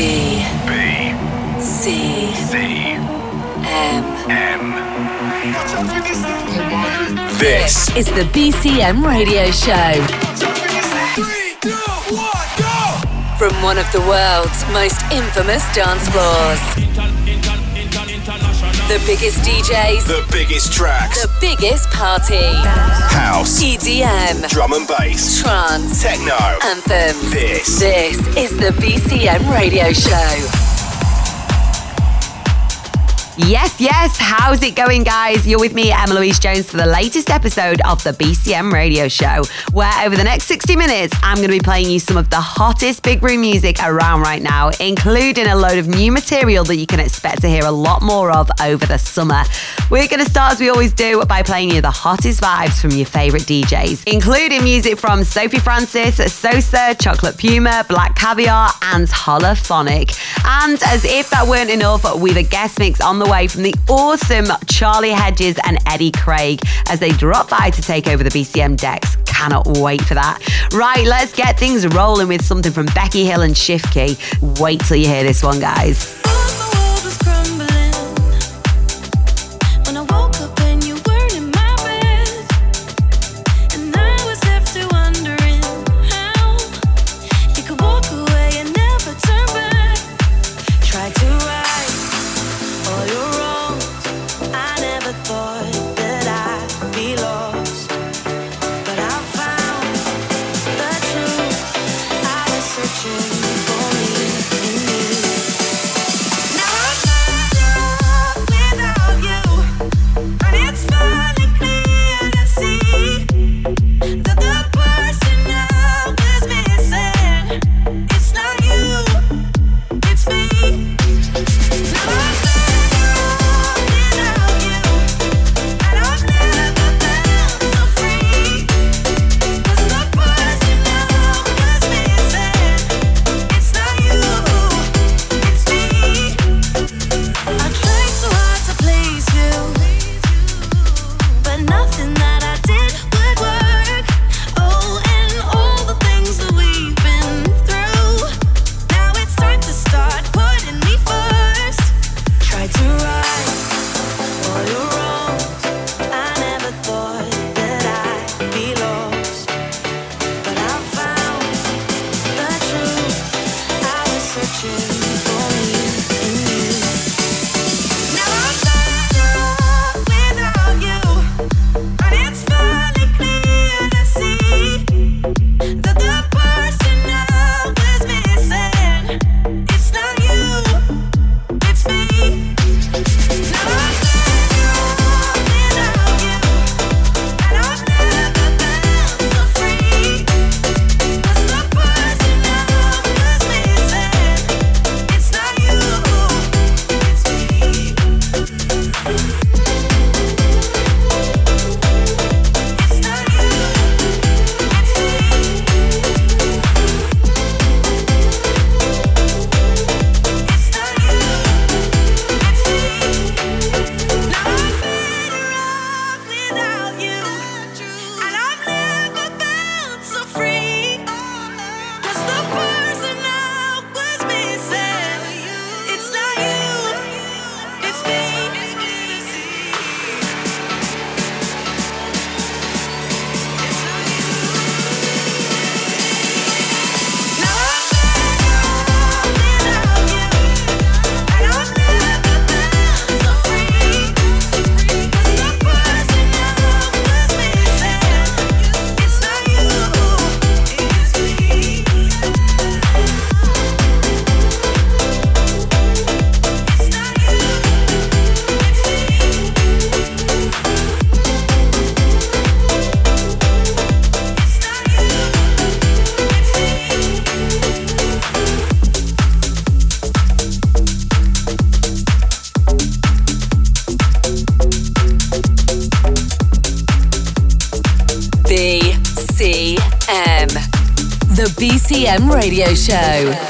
B. B. C. C. M. M. This is the BCM radio show. From one of the world's most infamous dance floors. The biggest DJs. The biggest tracks. The biggest party. House. EDM. Drum and bass. Trance. Techno. Anthems. This. This is the BCM radio show. Yes, yes. How's it going, guys? You're with me, Emma Louise Jones, for the latest episode of the BCM Radio Show, where over the next 60 minutes, I'm going to be playing you some of the hottest big room music around right now, including a load of new material that you can expect to hear a lot more of over the summer. We're going to start, as we always do, by playing you the hottest vibes from your favourite DJs, including music from Sophie Francis, Sosa, Chocolate Puma, Black Caviar, and Holophonic. And as if that weren't enough, we've a guest mix on the away from the awesome Charlie Hedges and Eddie Craig as they drop by to take over the BCM decks. Cannot wait for that. Right, let's get things rolling with something from Becky Hill and Shift Key. Wait till you hear this one, guys. Show.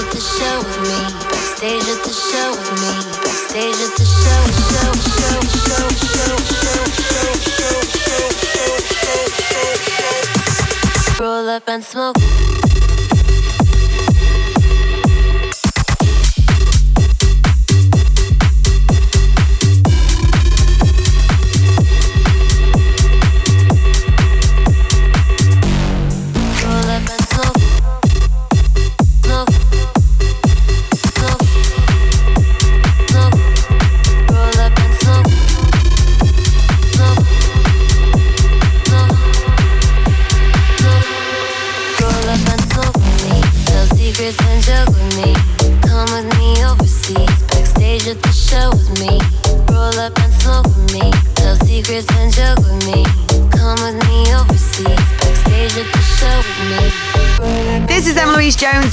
at the show with me. Backstage at the show with me. Backstage at the show, show, show, show, show, show, show, show, show, show, show, show. Roll up and smoke.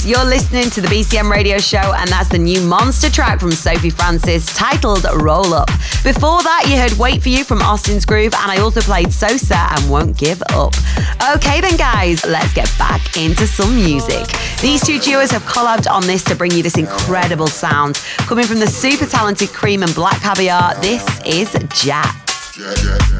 You're listening to the BCM radio show, and that's the new monster track from Sophie Francis titled Roll Up. Before that, you heard Wait For You from Austin's Groove, and I also played Sosa and Won't Give Up. Okay, then, guys, let's get back into some music. These two duos have collabed on this to bring you this incredible sound. Coming from the super talented Kream and Black Caviar, this is Jack. Here we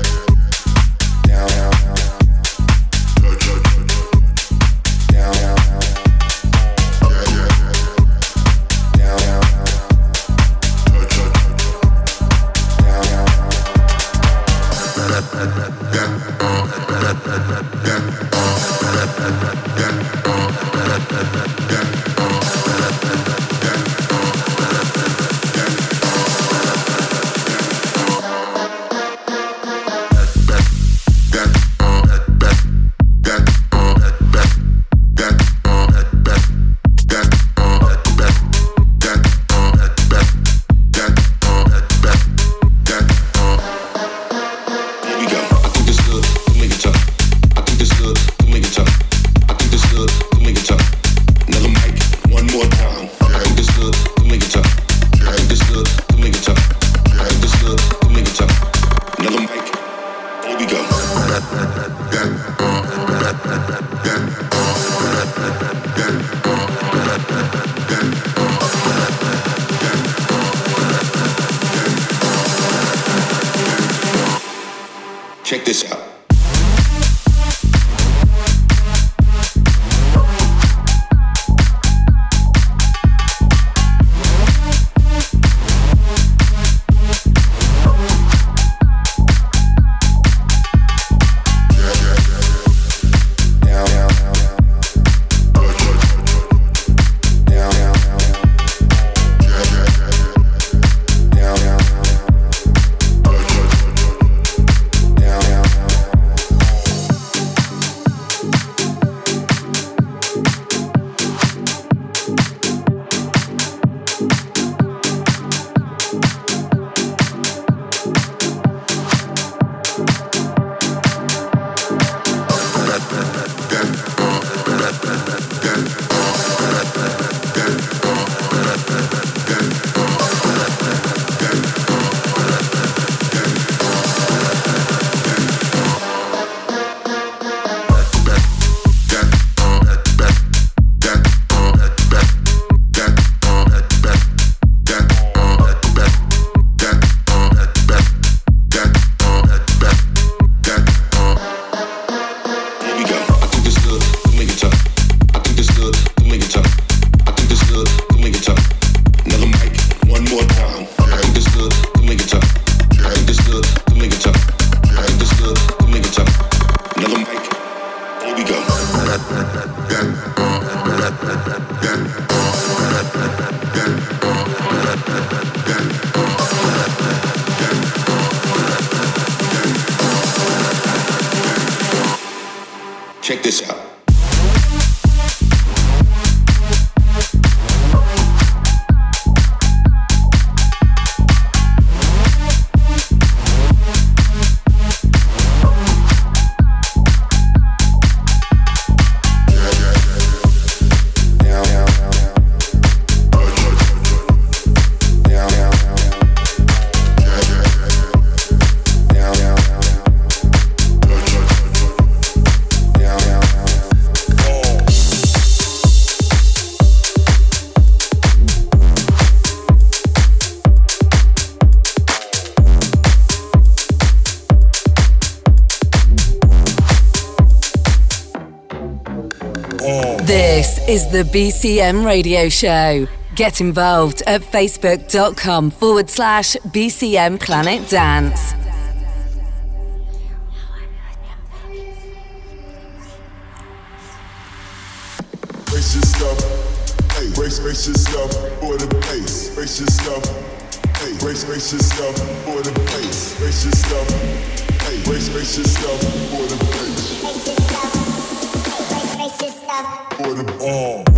the BCM Radio Show. Get involved at facebook.com forward slash BCM Planet Dance. For the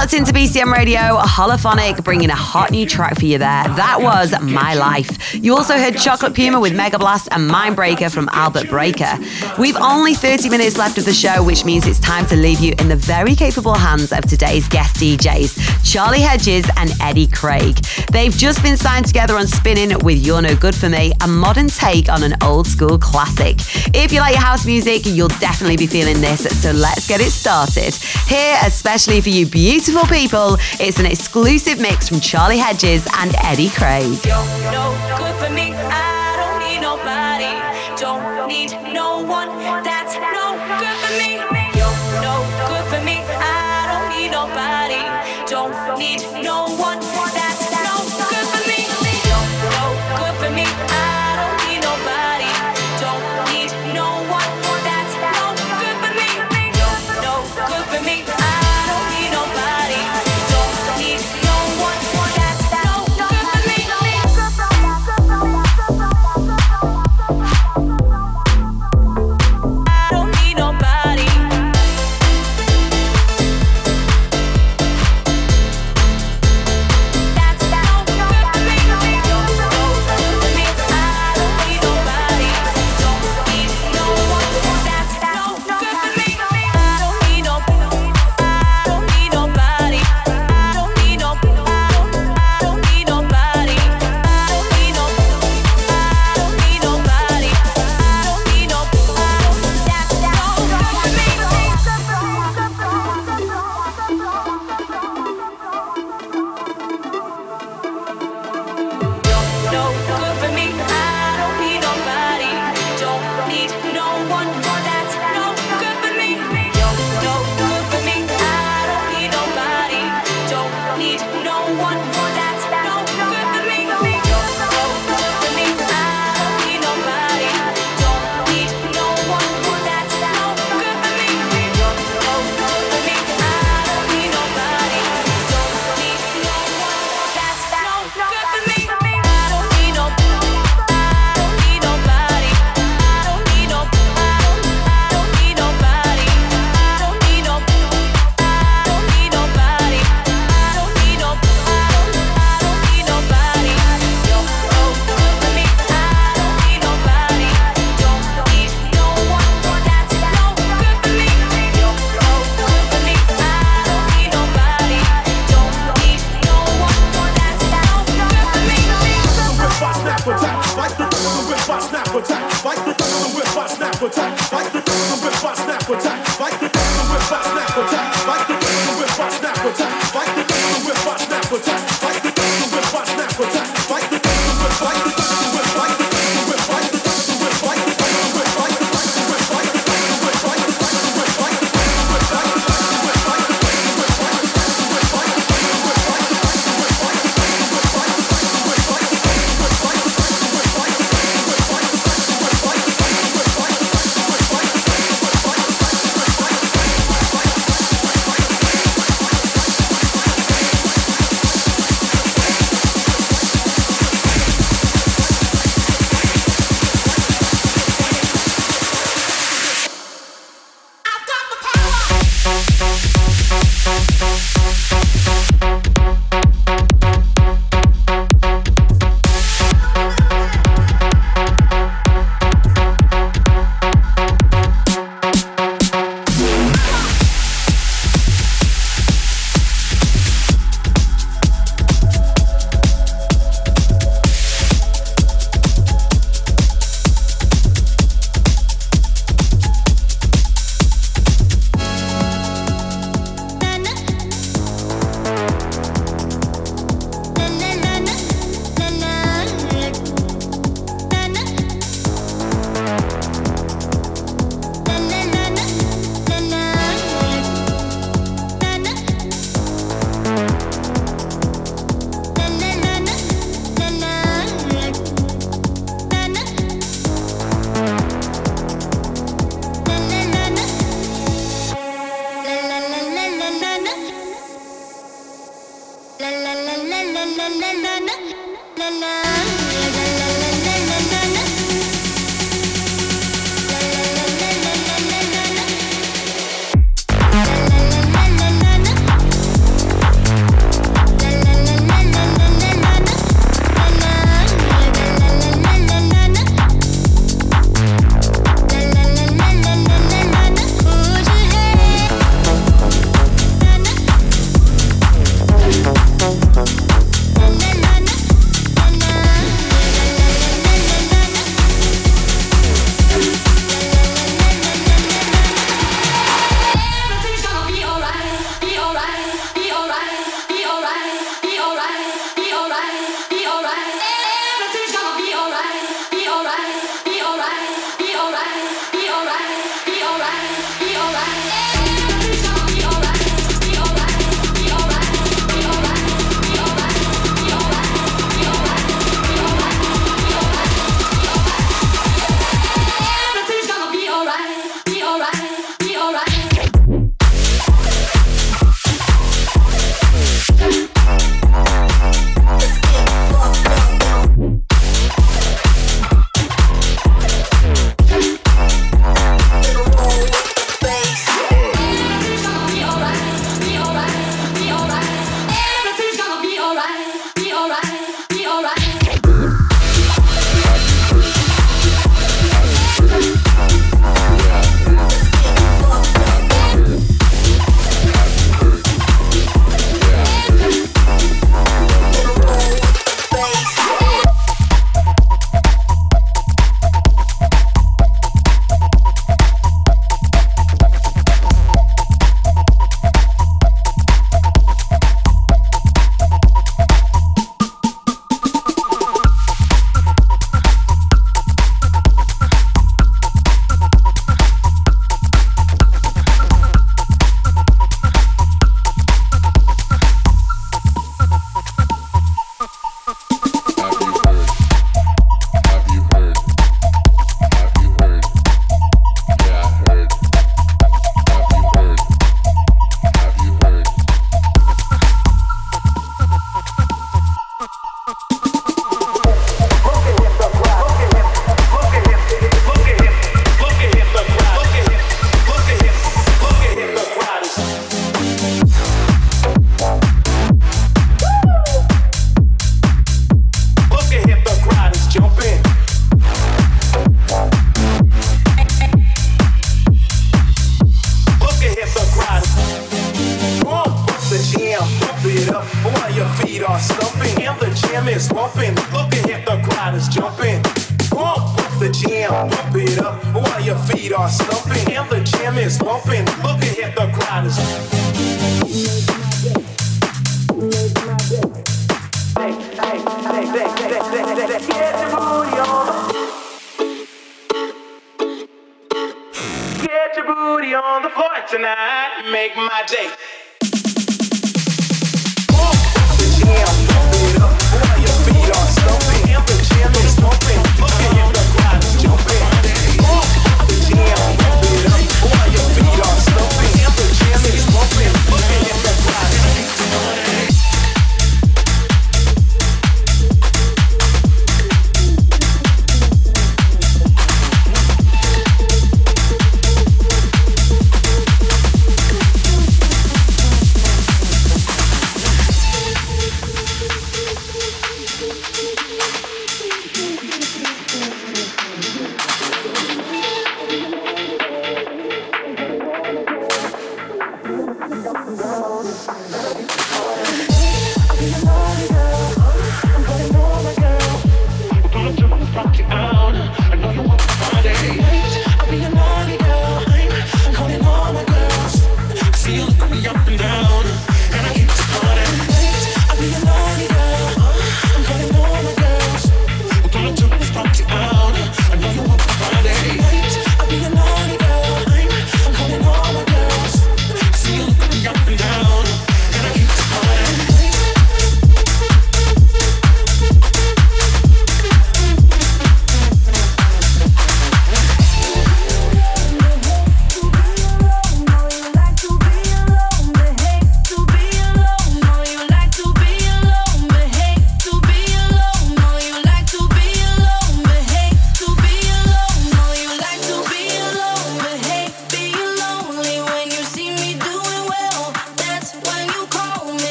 BCM Radio, Holophonic, bringing a hot new track for you there. That was My Life. You also heard Chocolate Puma with Mega Blast and Mindbreaker from Albert Breaker. We've only 30 minutes left of the show, which means it's time to leave you in the very capable hands of today's guest DJs, Charlie Hedges and Eddie Craig. They've just been signed together on Spinnin' with You're No Good For Me, a modern take on an old school classic. If you like your house music, you'll definitely be feeling this, so let's get it started. Here, especially for you beautiful Beautiful People. It's an exclusive mix from Charlie Hedges and Eddie Craig. You're no good for me. I don't need nobody. Don't need no one.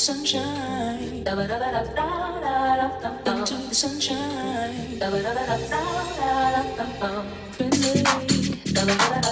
Sunshine. Into the sunshine. Friendly.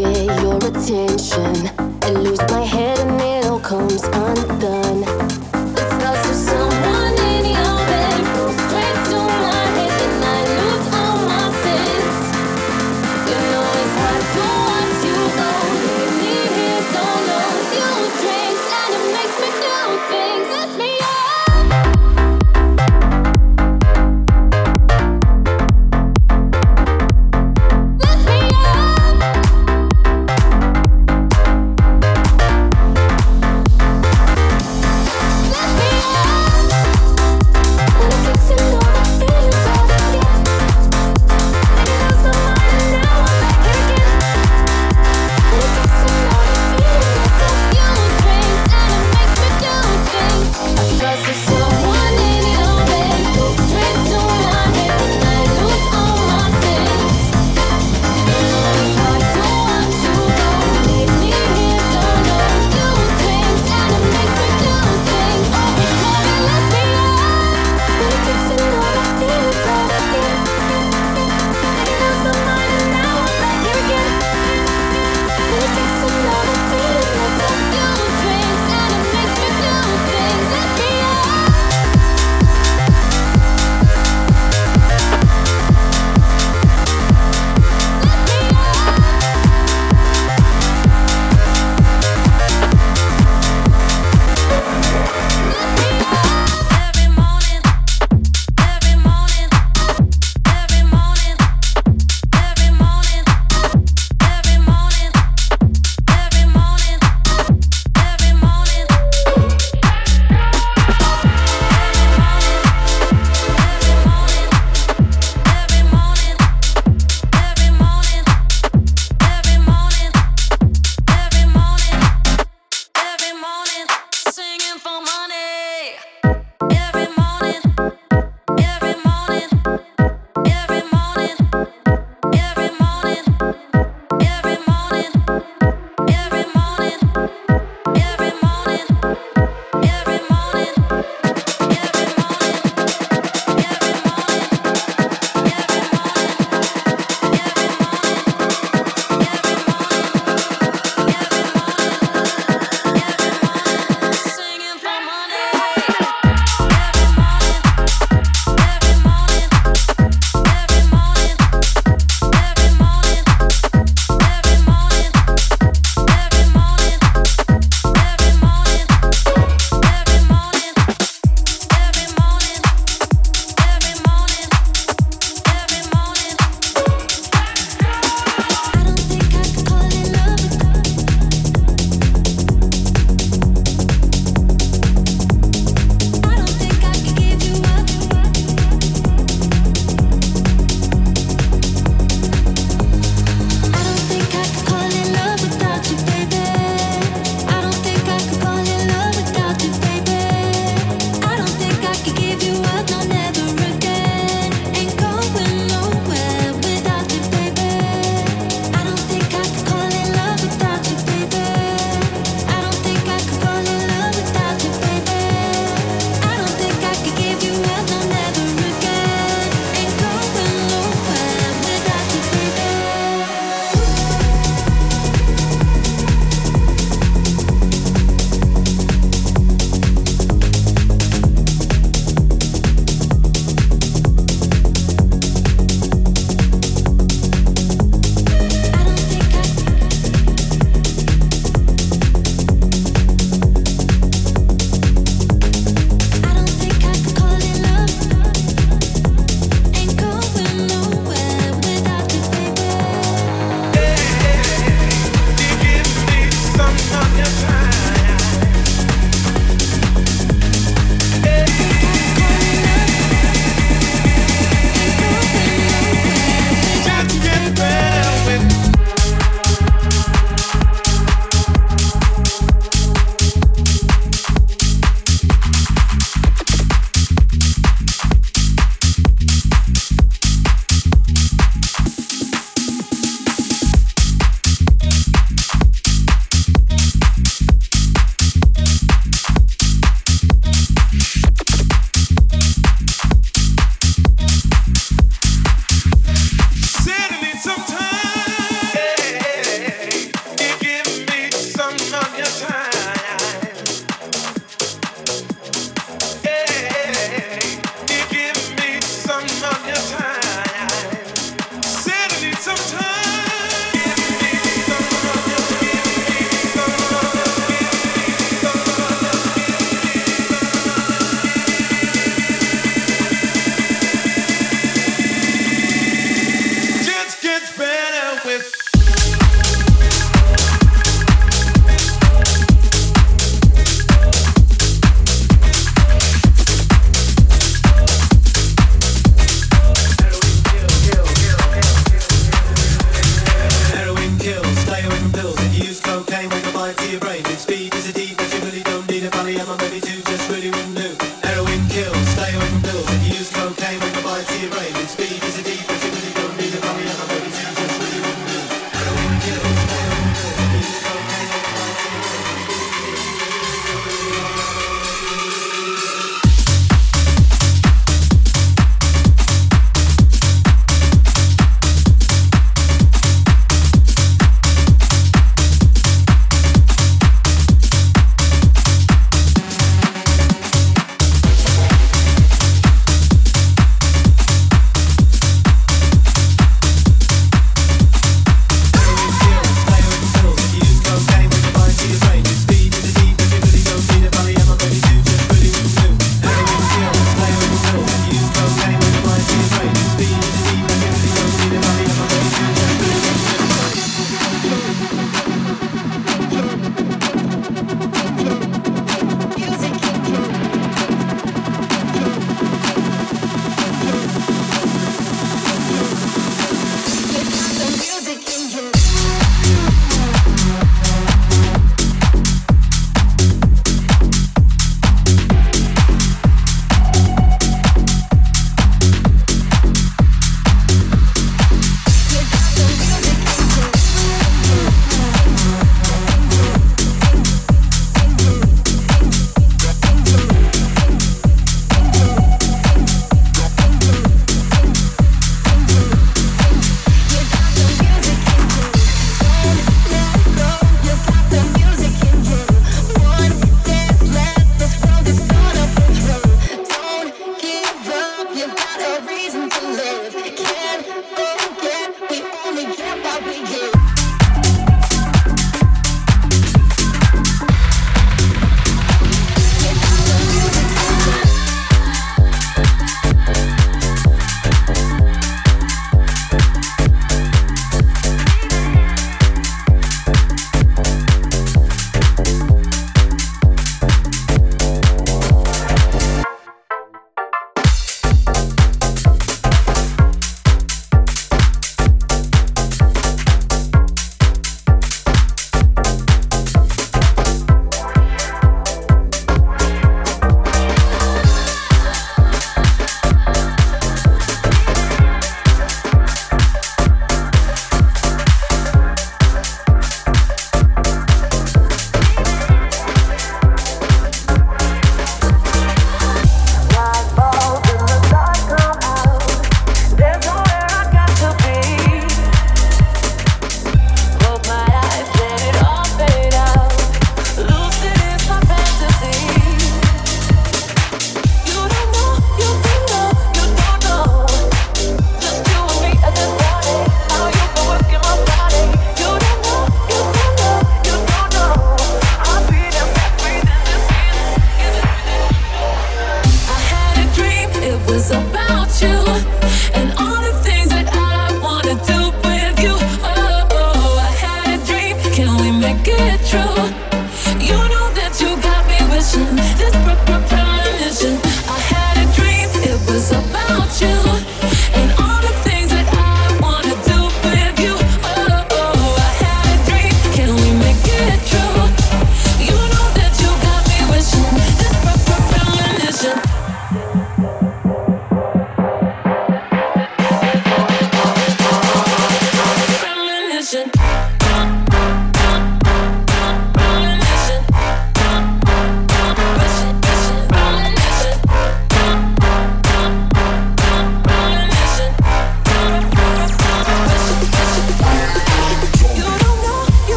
get your attention and lose my head and it all comes undone.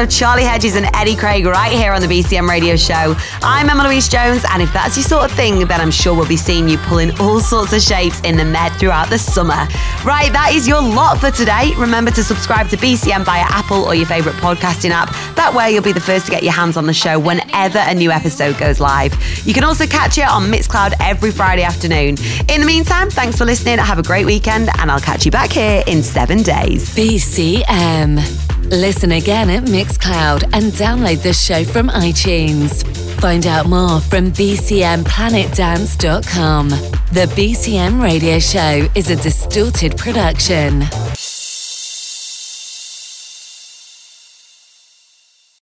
Of Charlie Hedges and Eddie Craig right here on the BCM radio show. I'm Emma Louise Jones, and if that's your sort of thing, then I'm sure we'll be seeing you pulling all sorts of shapes in the Med throughout the summer. Right, that is your lot for today. Remember to subscribe to BCM via Apple or your favourite podcasting app. That way, you'll be the first to get your hands on the show whenever a new episode goes live. You can also catch it on Mixcloud every Friday afternoon. In the meantime, thanks for listening. Have a great weekend, and I'll catch you back here in seven days. BCM. Listen again at Mixcloud and download the show from iTunes. Find out more from bcmplanetdance.com. The BCM radio show is a distorted production.